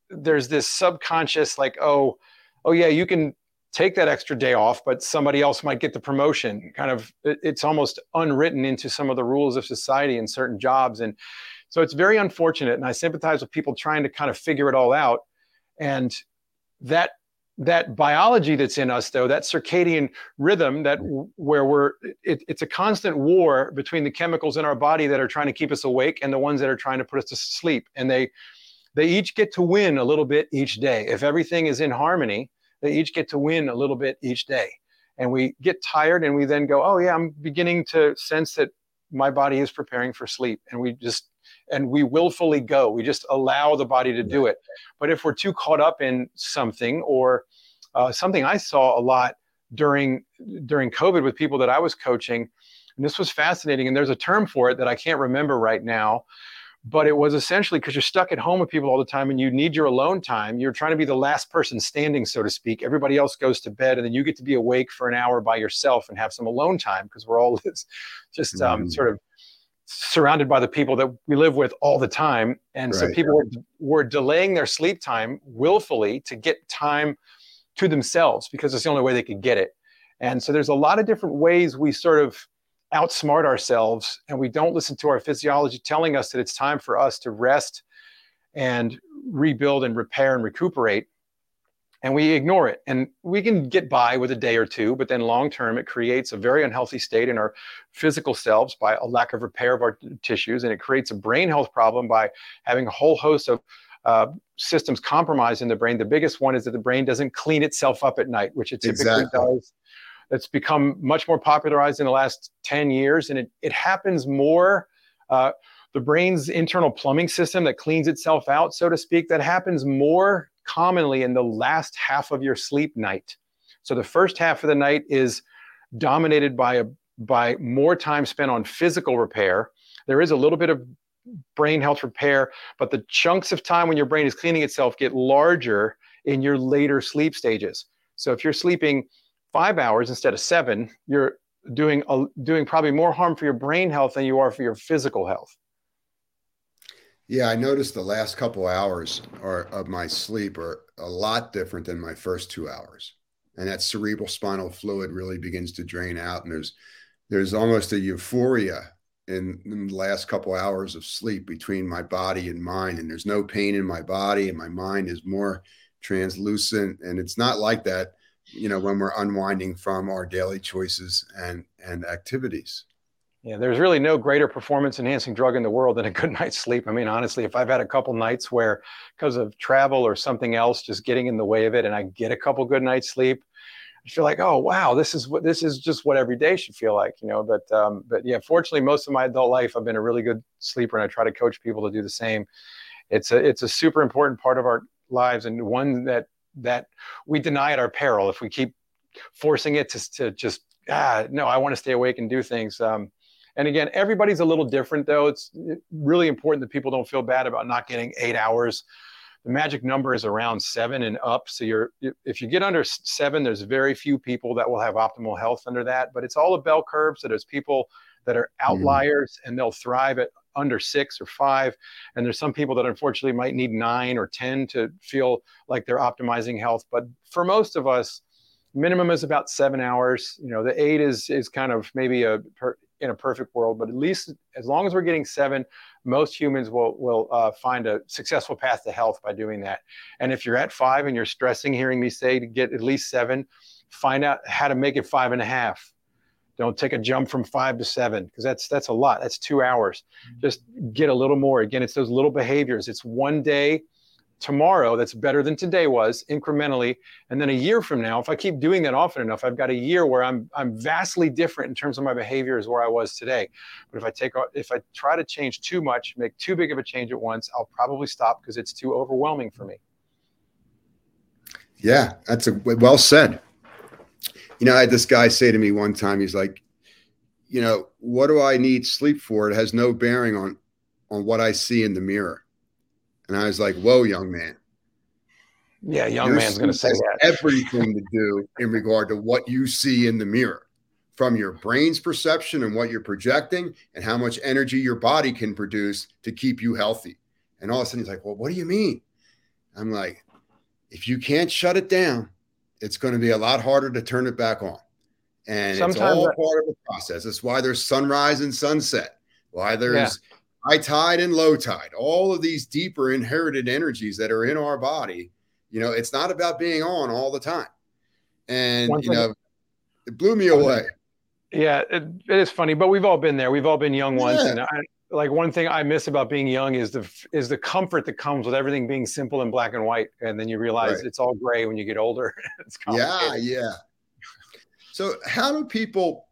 there's this subconscious, like, oh, oh yeah, you can take that extra day off, but somebody else might get the promotion. Kind of, it's almost unwritten into some of the rules of society in certain jobs, and so it's very unfortunate. And I sympathize with people trying to kind of figure it all out, and that that biology that's in us though that circadian rhythm that where we're it, it's a constant war between the chemicals in our body that are trying to keep us awake and the ones that are trying to put us to sleep. And they they each get to win a little bit each day. If everything is in harmony they each get to win a little bit each day. And we get tired and we then go oh yeah i'm beginning to sense that my body is preparing for sleep. And we just and we willfully go. We just allow the body to do it. But if we're too caught up in something or uh, something I saw a lot during during COVID with people that I was coaching, and this was fascinating. And there's a term for it that I can't remember right now, but it was essentially because you're stuck at home with people all the time and you need your alone time. You're trying to be the last person standing, so to speak. Everybody else goes to bed, and then you get to be awake for an hour by yourself and have some alone time because we're all just um, mm. sort of surrounded by the people that we live with all the time. And right. so people were, were delaying their sleep time willfully to get time to themselves because it's the only way they could get it. And so there's a lot of different ways we sort of outsmart ourselves and we don't listen to our physiology telling us that it's time for us to rest and rebuild and repair and recuperate and we ignore it. And we can get by with a day or two, but then long term, it creates a very unhealthy state in our physical selves by a lack of repair of our tissues. And it creates a brain health problem by having a whole host of uh, systems compromised in the brain. The biggest one is that the brain doesn't clean itself up at night, which it typically exactly. does. It's become much more popularized in the last 10 years, and it, it happens more. Uh, the brain's internal plumbing system that cleans itself out, so to speak, that happens more commonly in the last half of your sleep night. So the first half of the night is dominated by a by more time spent on physical repair. There is a little bit of brain health repair, but the chunks of time when your brain is cleaning itself get larger in your later sleep stages. So if you're sleeping five hours instead of seven, you're doing a, doing probably more harm for your brain health than you are for your physical health. Yeah, I noticed the last couple hours are, of my sleep are a lot different than my first two hours, and that cerebral spinal fluid really begins to drain out, and there's there's almost a euphoria in, in, the last couple hours of sleep between my body and mind, and there's no pain in my body, and my mind is more translucent, and it's not like that, you know, when we're unwinding from our daily choices and and activities. Yeah, there's really no greater performance enhancing drug in the world than a good night's sleep. I mean, honestly, if I've had a couple nights where because of travel or something else just getting in the way of it and I get a couple good nights sleep, I feel like, oh wow, this is what this is just what every day should feel like, you know. But um, but yeah, fortunately, most of my adult life I've been a really good sleeper and I try to coach people to do the same. It's a it's a super important part of our lives and one that that we deny at our peril if we keep forcing it to, to just ah no, I want to stay awake and do things. Um, and again, everybody's a little different, though. It's really important that people don't feel bad about not getting eight hours. The magic number is around seven and up. So you're if you get under seven, there's very few people that will have optimal health under that. But it's all a bell curve. So there's people that are mm-hmm. outliers mm. and they'll thrive at under six or five. And there's some people that unfortunately might need nine or 10 to feel like they're optimizing health. But for most of us, minimum is about seven hours. You know, the eight is is kind of maybe a per, in a perfect world, but at least as long as we're getting seven, most humans will will uh, find a successful path to health by doing that. And if you're at five and you're stressing, hearing me say to get at least seven, find out how to make it five and a half. Don't take a jump from five to seven because that's that's a lot. That's two hours. Mm-hmm. Just get a little more. Again, it's those little behaviors. It's one day tomorrow that's better than today was incrementally and then a year from now if i keep doing that often enough i've got a year where i'm i'm vastly different in terms of my behavior behaviors where i was today but if i take if i try to change too much make too big of a change at once i'll probably stop because it's too overwhelming for me yeah that's a well said you know i had this guy say to me one time he's like you know, what do I need sleep for? It has no bearing on on what I see in the mirror. And I was like, whoa, young man. Yeah, young Your man's going to say that. Everything to do in regard to what you see in the mirror from your brain's perception and what you're projecting and how much energy your body can produce to keep you healthy. And all of a sudden he's like, well, what do you mean? I'm like, if you can't shut it down, it's going to be a lot harder to turn it back on. And Sometimes it's all part of the process. That's why there's sunrise and sunset, why there's yeah. High tide and low tide, all of these deeper inherited energies that are in our body. You know, it's not about being on all the time. And, you know, it blew me away. Yeah, it, it is funny, but we've all been there. We've all been young once. Yeah. And I, like one thing I miss about being young is the is the comfort that comes with everything being simple and black and white, and then you realize right. it's all gray when you get older. yeah, yeah. So how do people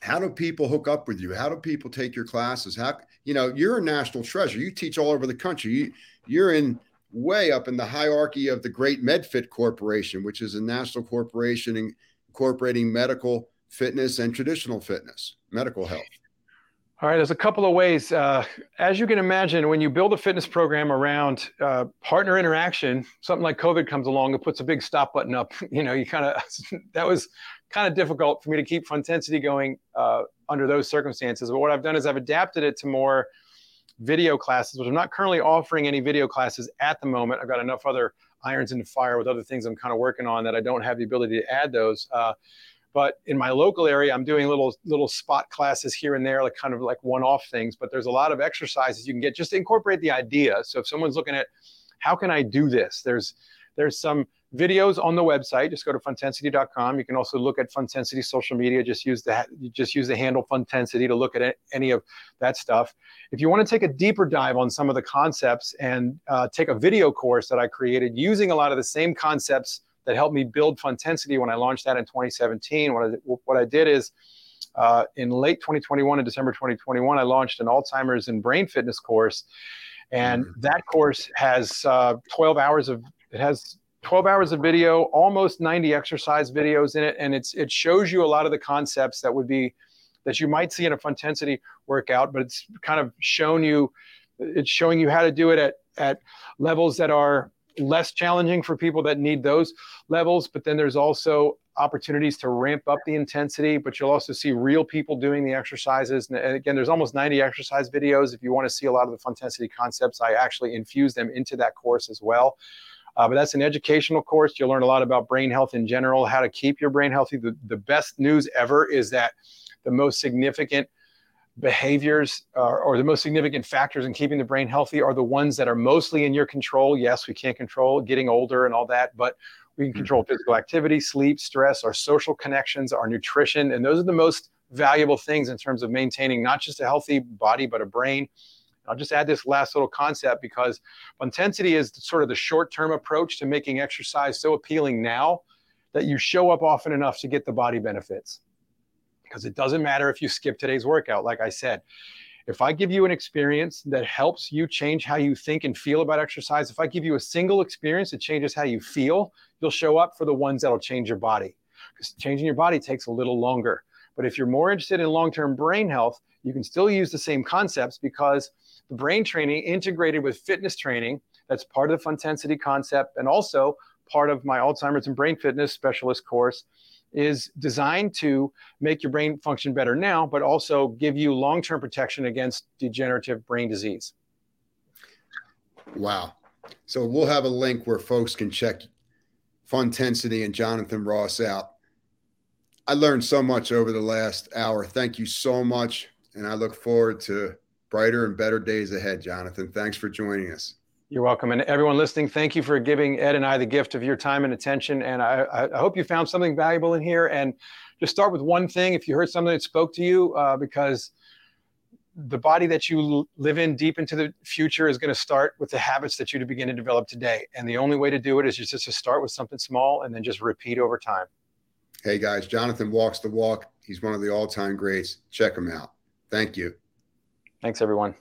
how do people hook up with you? How do people take your classes? How you know you're a national treasure. You teach all over the country. You, you're in way up in the hierarchy of the Great MedFit Corporation, which is a national corporation incorporating medical fitness and traditional fitness, medical health. All right, there's a couple of ways. Uh, as you can imagine, when you build a fitness program around uh, partner interaction, something like COVID comes along, it puts a big stop button up. You know, you kind of that was kind of difficult for me to keep Funtensity going uh, under those circumstances. But what I've done is I've adapted it to more video classes, which I'm not currently offering any video classes at the moment. I've got enough other irons in the fire with other things I'm kind of working on that I don't have the ability to add those. Uh, but in my local area, I'm doing little little spot classes here and there, like kind of like one-off things. But there's a lot of exercises you can get just to incorporate the idea. So if someone's looking at how can I do this, there's there's some videos on the website. Just go to funtensity.com. You can also look at Funtensity social media. Just use the just use the handle Funtensity to look at any of that stuff. If you want to take a deeper dive on some of the concepts and uh, take a video course that I created using a lot of the same concepts that helped me build Funtensity when I launched that in 2017. What I, what I did is uh, in late 2021 and December 2021, I launched an Alzheimer's and brain fitness course. And mm-hmm. that course has uh, 12 hours of, it has 12 hours of video, almost 90 exercise videos in it. And it's, it shows you a lot of the concepts that would be, that you might see in a Funtensity workout, but it's kind of shown you, it's showing you how to do it at, at levels that are less challenging for people that need those levels. But then there's also opportunities to ramp up the intensity, but you'll also see real people doing the exercises. And again, there's almost 90 exercise videos. If you want to see a lot of the Funtensity concepts, I actually infuse them into that course as well. Uh, but that's an educational course. You'll learn a lot about brain health in general, how to keep your brain healthy. The, the best news ever is that the most significant behaviors uh, or the most significant factors in keeping the brain healthy are the ones that are mostly in your control. Yes, we can't control getting older and all that, but we can mm-hmm. control physical activity, sleep, stress, our social connections, our nutrition. And those are the most valuable things in terms of maintaining not just a healthy body, but a brain. I'll just add this last little concept because Funtensity is sort of the short term approach to making exercise so appealing now that you show up often enough to get the body benefits because it doesn't matter if you skip today's workout. Like I said, if I give you an experience that helps you change how you think and feel about exercise, if I give you a single experience that changes how you feel, you'll show up for the ones that'll change your body. Because changing your body takes a little longer. But if you're more interested in long term brain health, you can still use the same concepts because the brain training integrated with fitness training, that's part of the Funtensity concept and also part of my Alzheimer's and brain fitness specialist course is designed to make your brain function better now, but also give you long term protection against degenerative brain disease. Wow. So we'll have a link where folks can check Funtensity and Jonathan Ross out. I learned so much over the last hour. Thank you so much. And I look forward to brighter and better days ahead, Jonathan. Thanks for joining us. You're welcome. And everyone listening, thank you for giving Ed and I the gift of your time and attention. And I, I hope you found something valuable in here. And just start with one thing. If you heard something that spoke to you, uh, because the body that you live in deep into the future is going to start with the habits that you begin to develop today. And the only way to do it is just to start with something small and then just repeat over time. Hey guys, Jonathan walks the walk. He's one of the all time greats. Check him out. Thank you. Thanks, everyone.